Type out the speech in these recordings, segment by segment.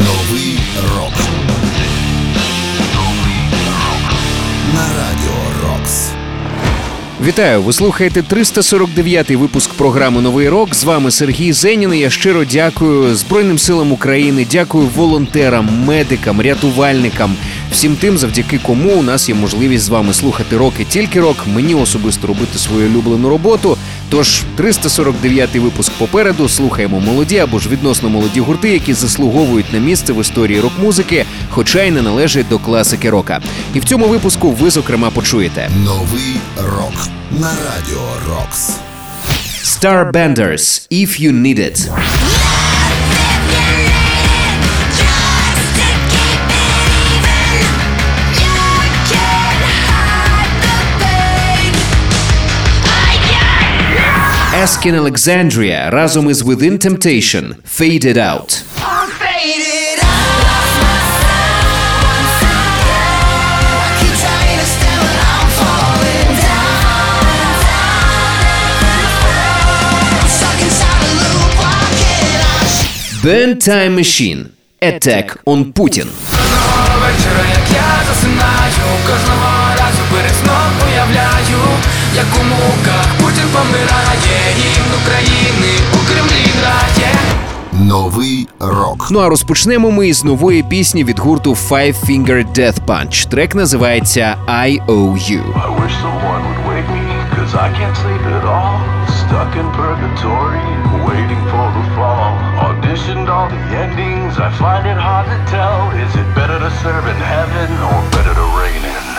Новий рок. Вітаю! Ви слухаєте 349-й випуск програми Новий рок. З вами Сергій Зенін. Я щиро дякую Збройним силам України, дякую волонтерам, медикам, рятувальникам, всім тим, завдяки кому у нас є можливість з вами слухати рок і тільки рок. Мені особисто робити свою улюблену роботу. Тож 349-й випуск попереду. Слухаємо молоді або ж відносно молоді гурти, які заслуговують на місце в історії рок-музики, хоча й не належать до класики рока. І в цьому випуску ви зокрема почуєте. Новий рок. На радіо Рокс. Starbenders, If You Need It. Asking Alexandria разом із Within Temptation Faded Out. Burn Time Machine Attack on Putin. Вечора, як я засинаю, кожного разу перед сном уявляю, як у муках Путін помирає, гімн України у Кремлі грає. Новий рок. Ну а розпочнемо ми із нової пісні від гурту Five Finger Death Punch. Трек називається I Owe You. I wish someone would wake me, cause I can't sleep at all. Stuck in purgatory, All the endings, I find it hard to tell. Is it better to serve in heaven or better to reign in?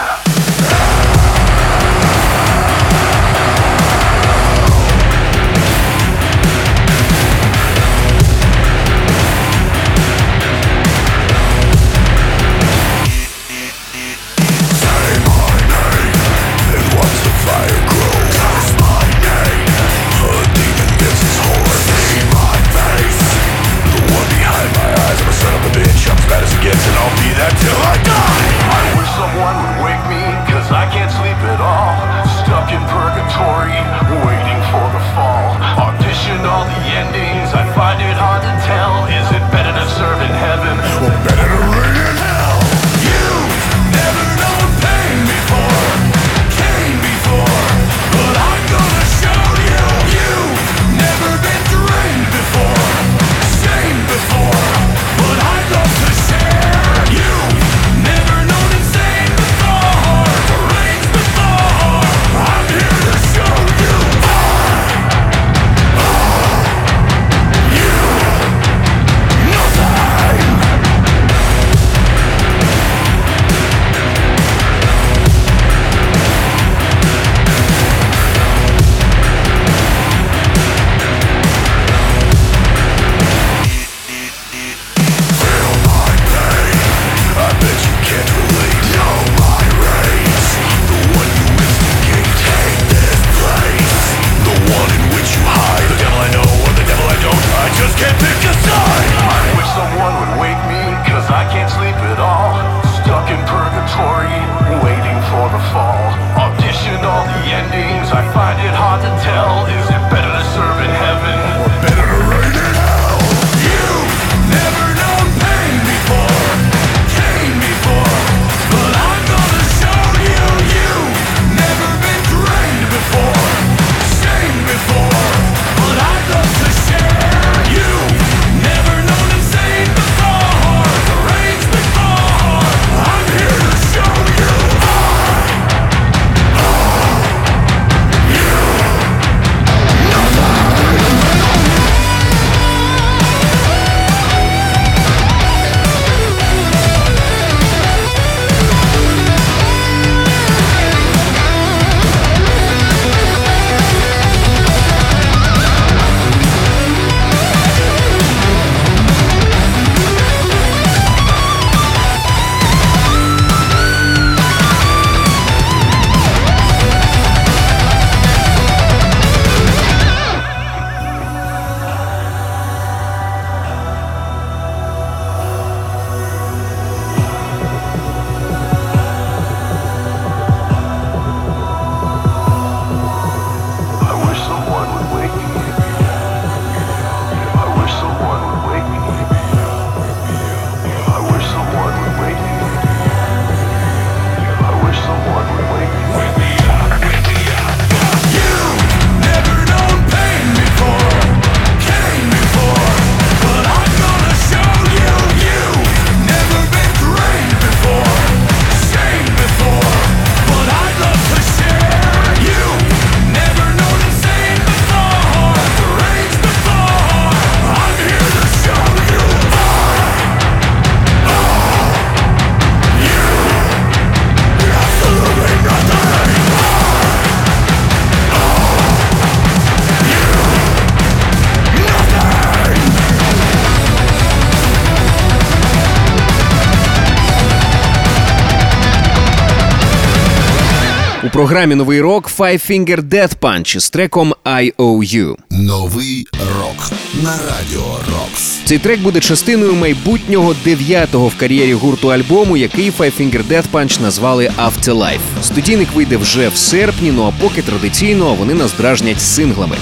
Програмі новий рок Five Finger Death Punch з треком IOU. Новий рок на радіо Рокс. Цей трек буде частиною майбутнього дев'ятого в кар'єрі гурту альбому, який Five Finger Death Punch назвали Afterlife. Студійник вийде вже в серпні, ну а поки традиційно вони нас дражнять синглами.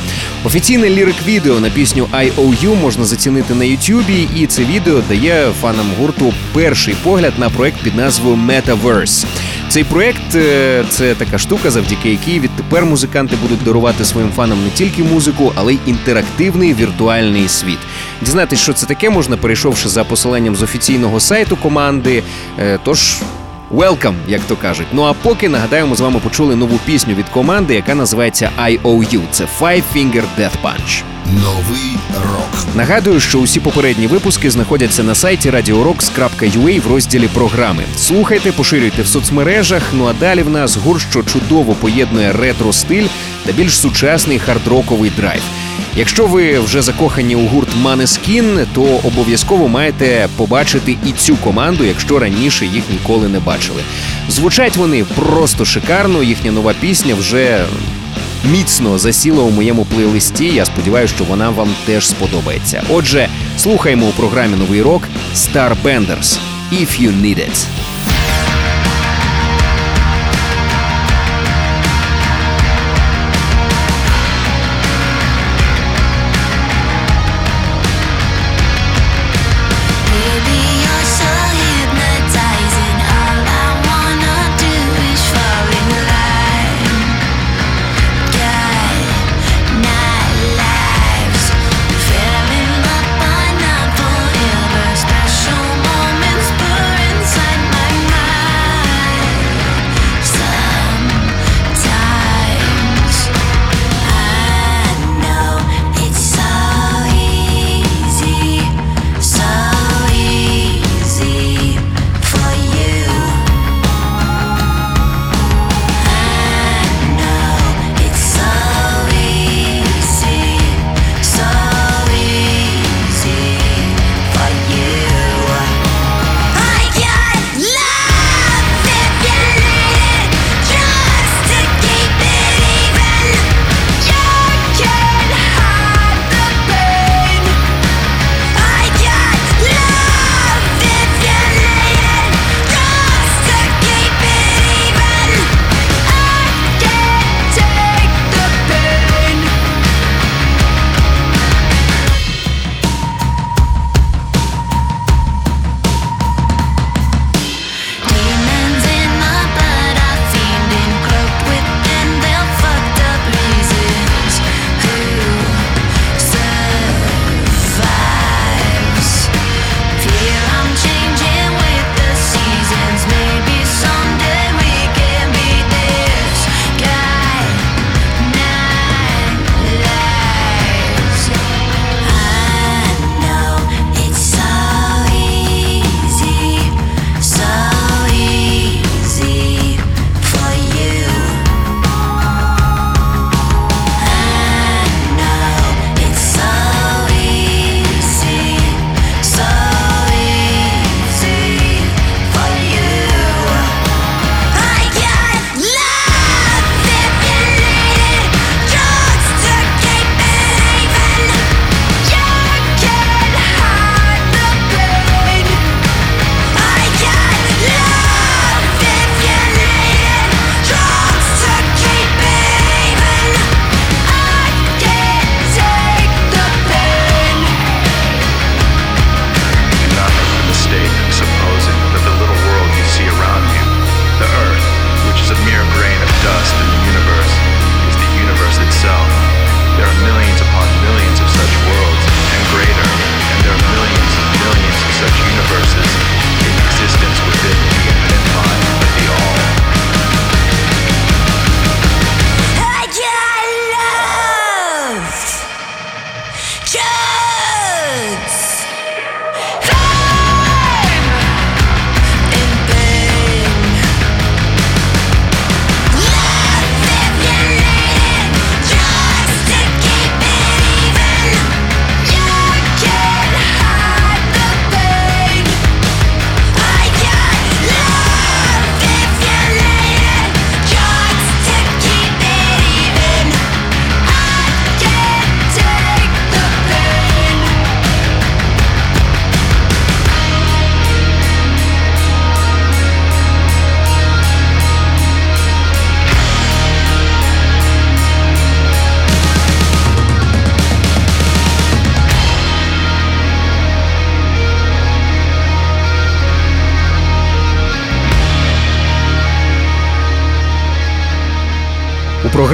Офіційне лірик-відео на пісню IOU можна зацінити на Ютубі, і це відео дає фанам гурту перший погляд на проект під назвою Metaverse. Цей проект е, це така штука, завдяки якій відтепер музиканти будуть дарувати своїм фанам не тільки музику, але й інтерактивний віртуальний світ. Дізнатись, що це таке, можна перейшовши за посиланням з офіційного сайту команди. Е, Тож. Welcome, як то кажуть. Ну а поки нагадаю, ми з вами почули нову пісню від команди, яка називається IOU. Це Five Finger Death Punch. Новий рок. Нагадую, що усі попередні випуски знаходяться на сайті radiorocks.ua в розділі програми. Слухайте, поширюйте в соцмережах. Ну а далі в нас гурт, що чудово поєднує ретро стиль та більш сучасний хардроковий драйв. Якщо ви вже закохані у гурт Maneskin, то обов'язково маєте побачити і цю команду, якщо раніше їх ніколи не бачили. Звучать вони просто шикарно. Їхня нова пісня вже міцно засіла у моєму плейлисті. Я сподіваюся, що вона вам теж сподобається. Отже, слухаємо у програмі новий рок Starbenders «If You Need It».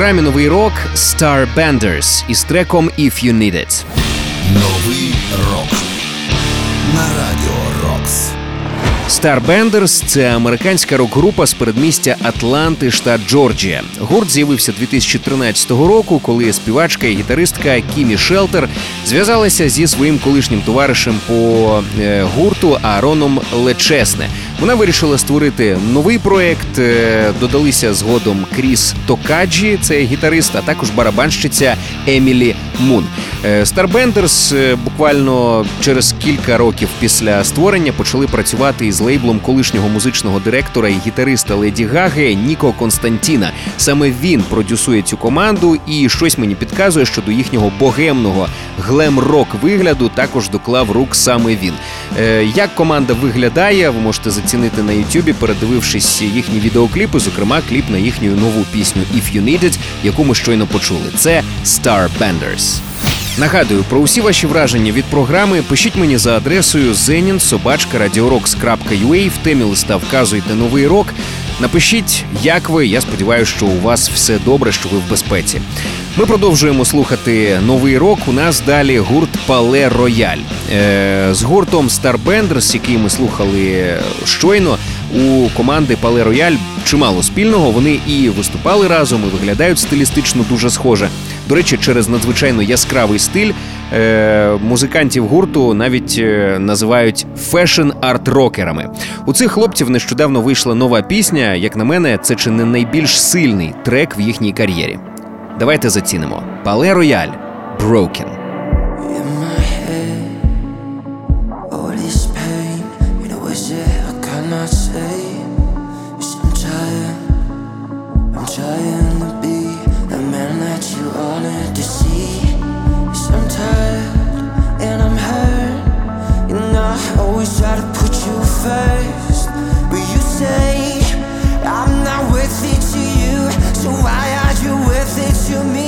Програмі новий рок Star Benders із треком If You Need It. Новий рок на радіо Рокс. Starbenders – це американська рок-група з передмістя Атланти, штат Джорджія. Гурт з'явився 2013 року, коли співачка і гітаристка Кімі Шелтер зв'язалася зі своїм колишнім товаришем по е, гурту Аароном Лечесне. Вона вирішила створити новий проект. е, Додалися згодом Кріс Токаджі, це гітарист, а також барабанщиця Емілі Мун. Е, Starbenders е, буквально через кілька років після створення почали працювати із лейблом колишнього музичного директора і гітариста Леді Гаги Ніко Константіна. Саме він продюсує цю команду, і щось мені підказує, що до їхнього богемного глем-рок вигляду також доклав рук саме він. Як команда виглядає, ви можете зацінити на Ютубі, передивившись їхні відеокліпи, зокрема кліп на їхню нову пісню «If You Need It», яку ми щойно почули. Це Starbenders. Нагадую про усі ваші враження від програми. Пишіть мені за адресою zenin.radiorocks.ua, В темі листа вказуйте новий рок. Напишіть, як ви. Я сподіваюся, що у вас все добре, що ви в безпеці. Ми продовжуємо слухати новий рок. У нас далі гурт Пале Рояль е, з гуртом Starbenders, який ми слухали щойно. У команди Palaye Royale чимало спільного. Вони і виступали разом, і виглядають стилістично дуже схоже. До речі, через надзвичайно яскравий стиль музикантів гурту навіть е, називають fashion-art -рокерами. У цих хлопців нещодавно вийшла нова пісня. Як на мене, це чи не найбільш сильний трек в їхній кар'єрі. Давайте зацінимо. Palaye Royale Broken. Always try to put you first, but you say I'm not worth it to you, so why are you worth it to me?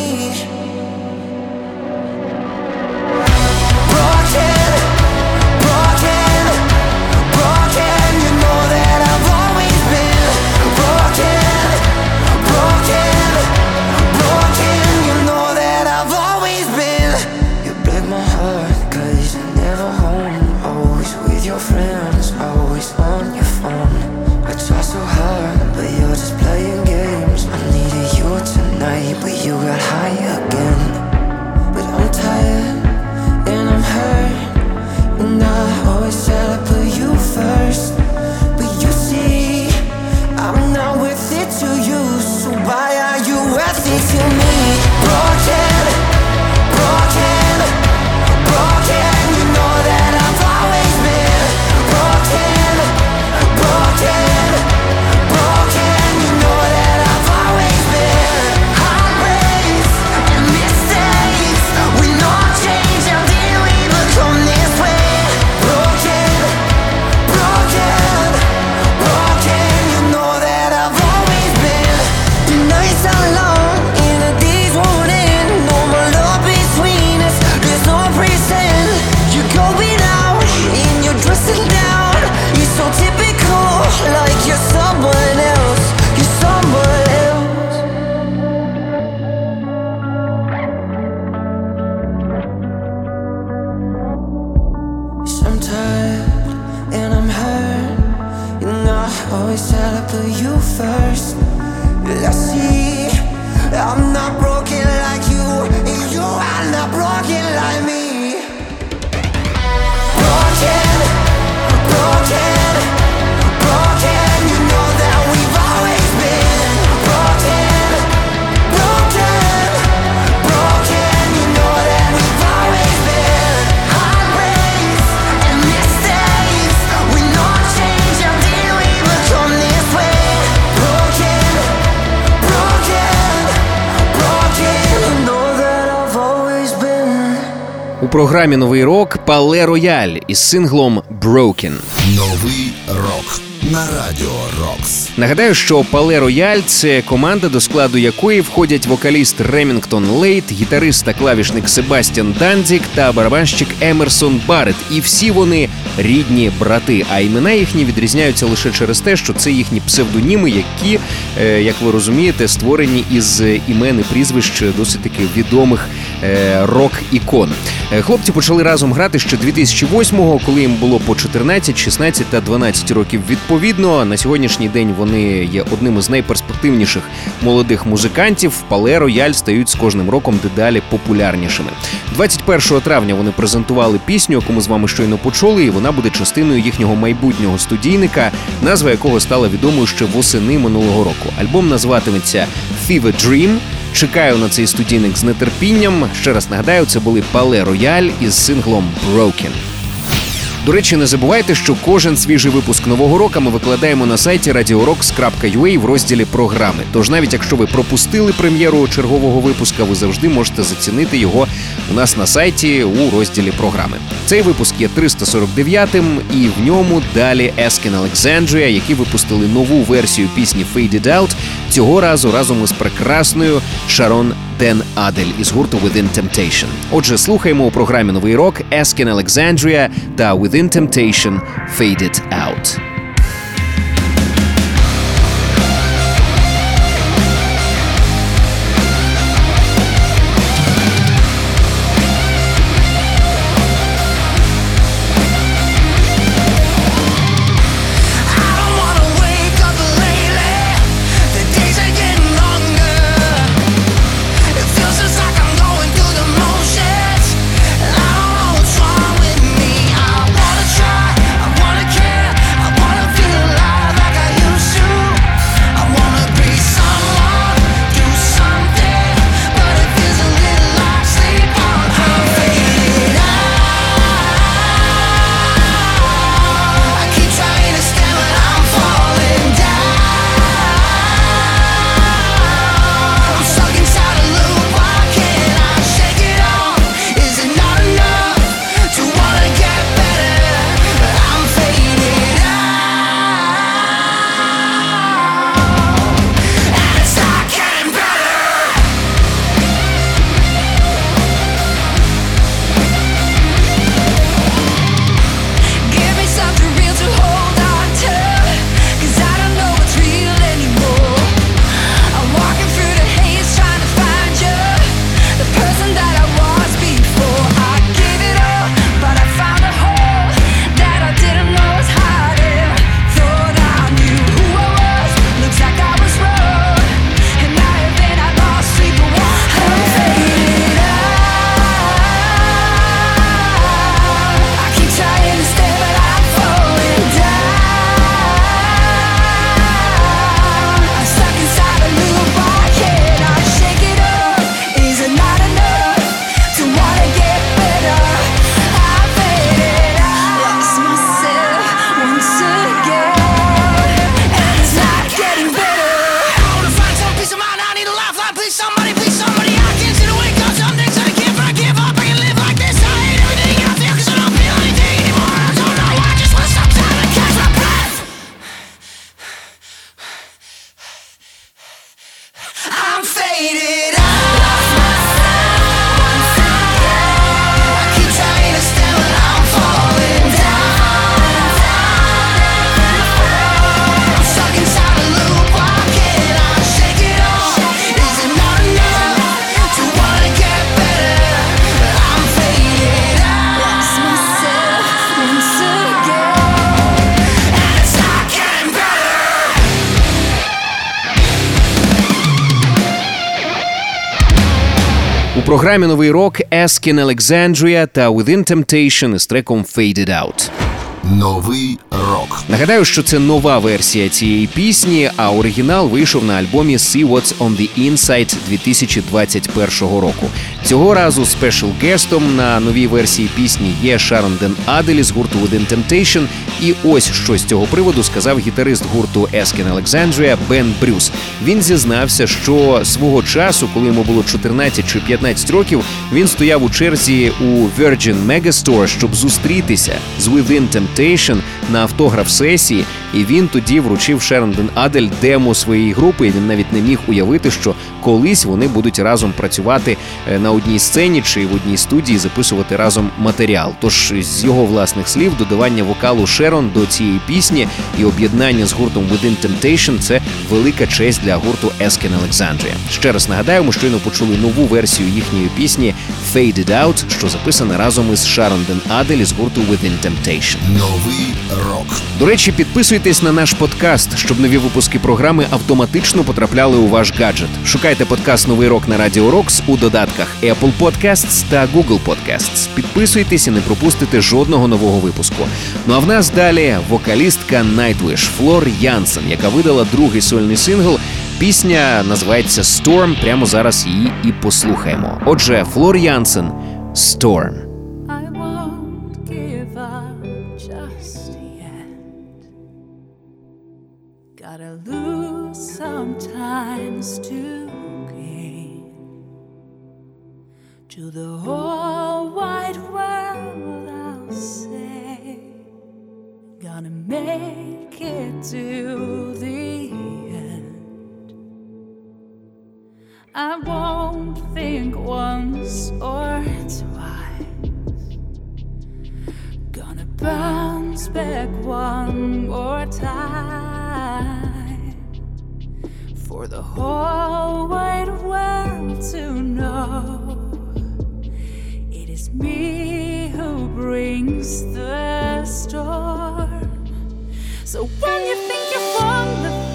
Програмі новий рок Palaye Royale із синглом Broken. Новий рок на радіо Рокс. Нагадаю, що Palaye Royale це команда, до складу якої входять вокаліст Ремінгтон Лейт, гітарист та клавішник Себастьян Дандзік та барабанщик Емерсон Барет. І всі вони рідні брати. А імена їхні відрізняються лише через те, що це їхні псевдоніми, які, е, як ви розумієте, створені із імен і прізвищ досить таки відомих рок-ікон. Е, Хлопці почали разом грати ще 2008-го, коли їм було по 14, 16 та 12 років відповідно. На сьогоднішній день вони є одним із найперспективніших молодих музикантів. Пале Рояль стають з кожним роком дедалі популярнішими. 21 травня вони презентували пісню, яку ми з вами щойно почули, і вона буде частиною їхнього майбутнього студійника, назва якого стала відомою ще восени минулого року. Альбом називатиметься Fever Dream. Чекаю на цей студійник з нетерпінням. Ще раз нагадаю, це були Пале Рояль із синглом Broken. До речі, не забувайте, що кожен свіжий випуск нового року ми викладаємо на сайті radiorocks.ua в розділі програми. Тож навіть якщо ви пропустили прем'єру чергового випуска, ви завжди можете зацінити його у нас на сайті у розділі програми. Цей випуск є 349-м, і в ньому далі Eskin Alexandria, які випустили нову версію пісні Faded Out, цього разу разом із прекрасною Шарон Ден Адель із гурту Within Temptation. Отже, слухаємо у програмі Новий рок Eskin Alexandria та Within Temptation Faded Out. програмі Новий рок Eskin Alexandria та Within Temptation із треком Faded Out. Новий рок Нагадаю, що це нова версія цієї пісні, а оригінал вийшов на альбомі See What's on the Inside 2021 року. Цього разу special guest ом на новій версії пісні є Шарон Ден Аделі з гурту Within Temptation І ось що з цього приводу сказав гітарист гурту Asking Alexandria Бен Брюс. Він зізнався, що свого часу, коли йому було 14 чи 15 років, він стояв у черзі у Virgin Megastore, щоб зустрітися з Within Temptation на автограф-сесії, і він тоді вручив Шерндон Адель демо своєї групи. І він навіть не міг уявити, що колись вони будуть разом працювати е, на одній сцені чи в одній студії записувати разом матеріал. Тож з його власних слів, додавання вокалу Шерон до цієї пісні і об'єднання з гуртом Within Temptation – це велика честь для гурту Eskin Alexandria. Ще раз нагадаю, ми щойно почули нову версію їхньої пісні Faded Out, що записана разом із Шарон Ден Адель із гурту Within Temptation. Новий рок. До речі, підписуйтесь на наш подкаст, щоб нові випуски програми автоматично потрапляли у ваш гаджет. Шукайте подкаст Новий рок на Радіо Рокс у додатках Apple Podcasts та Google Podcasts. Підписуйтесь і не пропустите жодного нового випуску. Ну а в нас далі вокалістка Nightwish Флор Янсен, яка видала другий сольний сингл. Пісня називається Storm. Прямо зараз її і послухаємо. Отже, Флор Янсен Storm. Lose sometimes to gain. To the whole wide world, I'll say, gonna make it to the end. I won't think once or twice. Gonna bounce back one more time for the whole wide world to know it is me who brings the storm. So when you think you've won the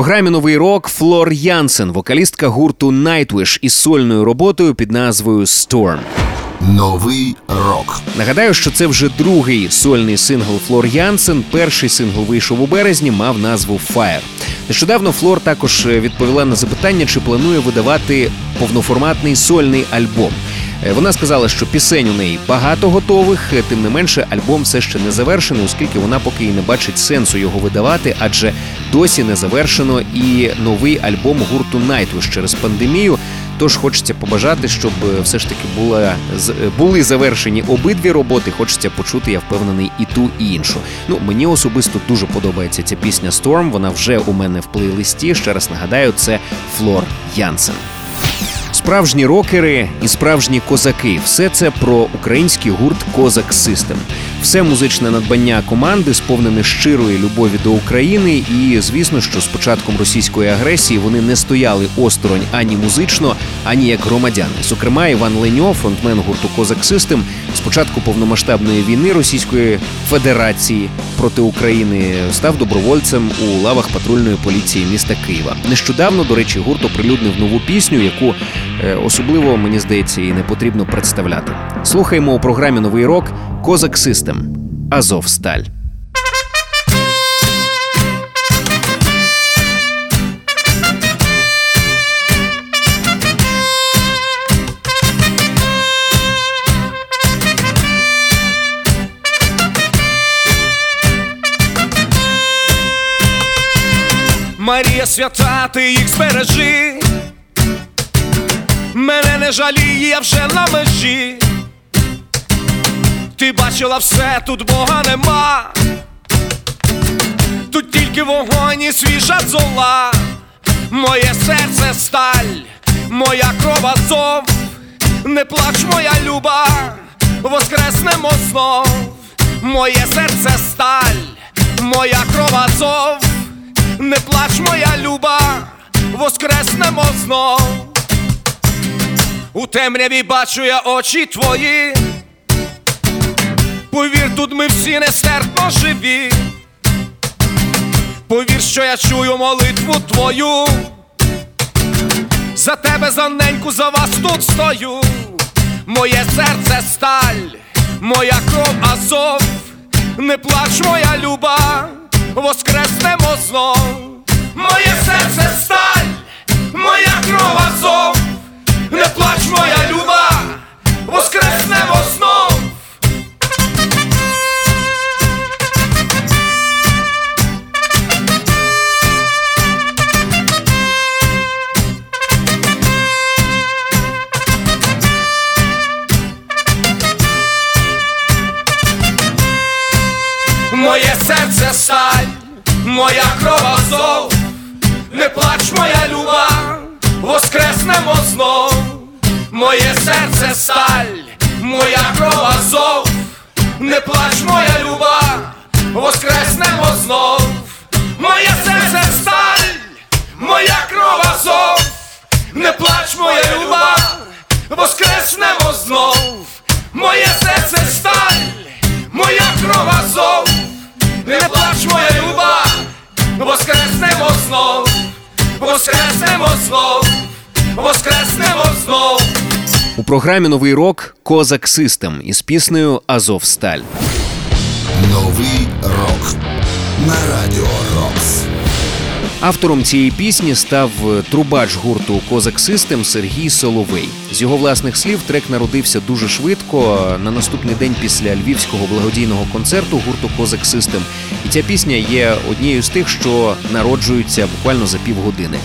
програмі Новий рок Флор Янсен, вокалістка гурту Nightwish із сольною роботою під назвою Storm. Новий рок. Нагадаю, що це вже другий сольний сингл Флор Янсен. Перший сингл вийшов у березні, мав назву Fire. Нещодавно Флор також е, відповіла на запитання, чи планує видавати повноформатний сольний альбом. Е, Вона сказала, що пісень у неї багато готових, е, тим не менше, альбом все ще не завершений, оскільки вона поки і не бачить сенсу його видавати, адже досі не завершено і новий альбом гурту Nightwish через пандемію. Тож хочеться побажати, щоб е, все ж таки була були завершені обидві роботи. Хочеться почути, я впевнений, і ту, і іншу. Ну мені особисто дуже подобається ця пісня Storm. Вона вже у мене в плейлисті. Ще раз нагадаю, це Флор Янсен. Справжні рокери і справжні козаки все це про український гурт Козак Систем. Все музичне надбання команди сповнене щирої любові до України, і звісно, що з початком російської агресії вони не стояли осторонь ані музично, ані як громадяни. Зокрема, Іван Леньо, фронтмен гурту Козак Систем, з повномасштабної війни Російської Федерації проти України став добровольцем у лавах патрульної поліції міста Києва. Нещодавно, до речі, гурт оприлюднив нову пісню, яку е, особливо мені здається і не потрібно представляти. Слухаємо у програмі Новий рок Козак Систем Азовсталь. Марія свята, ти їх збережи. Мене не жаліє, вже на межі. Ти бачила все, тут Бога нема. Тут тільки вогонь і свіжа зола. Моє серце сталь, моя кров азов. Не плач, моя люба, воскреснемо знов. Моє серце сталь, моя кров азов. Не плач, моя люба, воскреснемо знов. У темряві бачу я очі твої. Повір, тут ми всі нестерпно живі. Повір, що я чую молитву твою. За тебе, за неньку, за вас тут стою. Моє серце сталь, моя кров азов. Не плач, моя люба, воскреснемо знов. Моє серце сталь, моя кров азов. Не плач, моя люба, воскреснемо знов. Серце сталь, моя кров азов. Не плач, моя люба, воскреснемо знов. Моє серце сталь, моя кров азов. Не плач, моя люба, воскреснемо знов. Моє серце сталь, моя кров азов. Не плач, моя люба, воскреснемо знов. Моє серце сталь, моя кров азов. Не плач, моя люба, воскреснемо знов, воскреснемо знов, воскреснемо знов. У програмі Новий рок Козак Систем із піснею Азовсталь. Новий рок на радіо. Автором цієї пісні став е, трубач гурту Козак Систем Сергій Соловей. З його власних слів трек народився дуже швидко на наступний день після львівського благодійного концерту гурту Козак Систем. І ця пісня є однією з тих, що народжуються буквально за півгодини.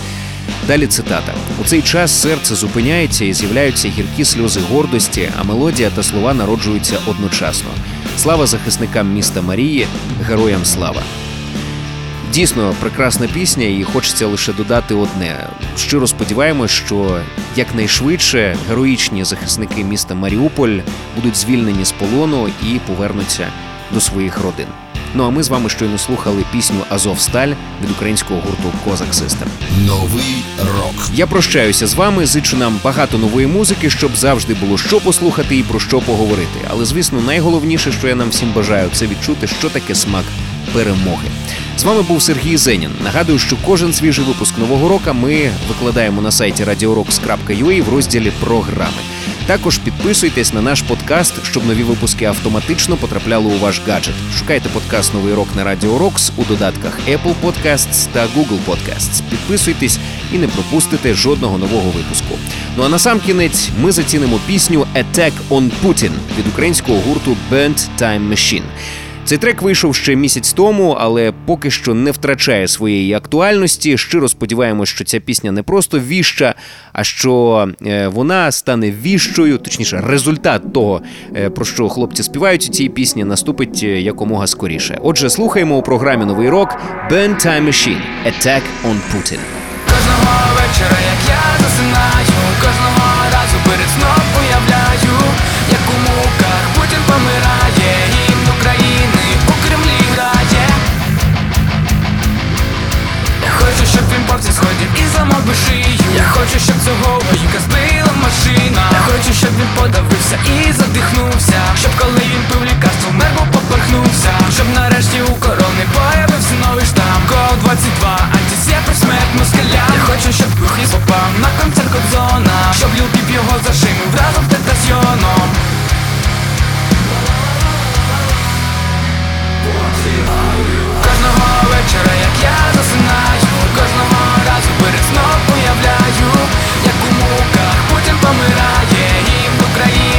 Далі цитата: у цей час серце зупиняється і з'являються гіркі сльози гордості, а мелодія та слова народжуються одночасно. Слава захисникам міста Марії, героям слава! Дійсно прекрасна пісня, і хочеться лише додати одне. Щиро сподіваємось, що якнайшвидше героїчні захисники міста Маріуполь будуть звільнені з полону і повернуться до своїх родин. Ну а ми з вами щойно слухали пісню Азовсталь від українського гурту Козак Систем. Новий рок. Я прощаюся з вами, зичу нам багато нової музики, щоб завжди було що послухати і про що поговорити. Але звісно, найголовніше, що я нам всім бажаю, це відчути, що таке смак перемоги. З вами був Сергій Зенін. Нагадую, що кожен свіжий випуск нового року ми викладаємо на сайті radiorocks.ua в розділі програми. Також підписуйтесь на наш подкаст, щоб нові випуски автоматично потрапляли у ваш гаджет. Шукайте подкаст Новий рок на Радіо Рокс у додатках Apple Podcasts та Google Podcasts. Підписуйтесь і не пропустите жодного нового випуску. Ну а на сам кінець ми зацінимо пісню Attack on Putin від українського гурту Burnt Time Machine. Цей трек вийшов ще місяць тому, але поки що не втрачає своєї актуальності. Щиро сподіваємось, що ця пісня не просто віща, а що е, вона стане віщою, точніше, результат того, е, про що хлопці співають у цій пісні, наступить е, якомога скоріше. Отже, слухаємо у програмі Новий рок Burn Time Machine – Attack on Putin. Кожного вечора, як я засинаю, кожного разу перед сном уявляю, як у муках Путін помирає, він сходів і зламав би шию. Я хочу, щоб цього воїнка збила машина. Я хочу, щоб він подавився і задихнувся. Щоб коли він пив лікарство, в небо поперхнувся. Щоб нарешті у корони появився новий штам. Кол 22, антисєпи, смерть москаля. Я хочу, щоб Хіс попав на концерт Кобзона. Щоб Піп його зашимив разом з тетасьйоном. Кожного вечора, як я засинаю, кожного разу перед сном уявляю, як у муках Путін помирає, і в у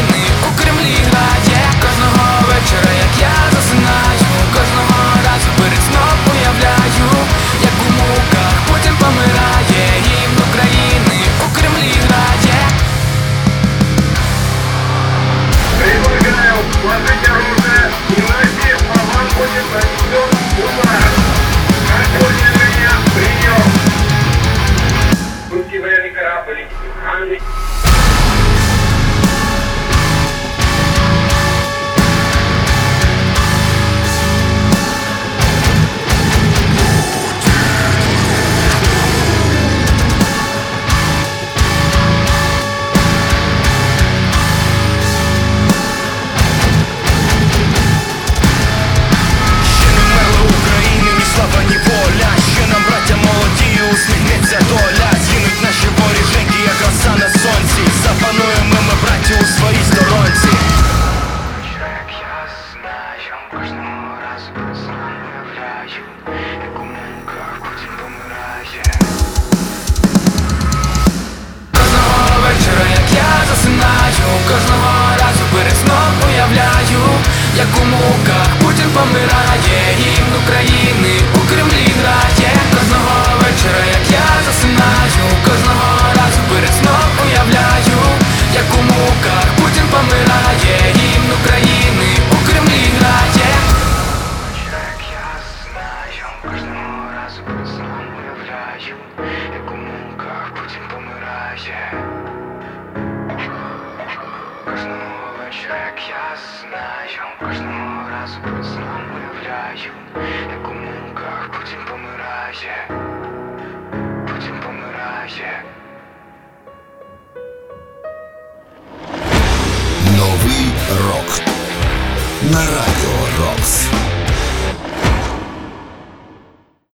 Кожного вечора, як я засинаю, кожного разу перед уявляю, як у Путін помирає, гімн України у Кремлі грає. Кожного вечора, як я засинаю, кожного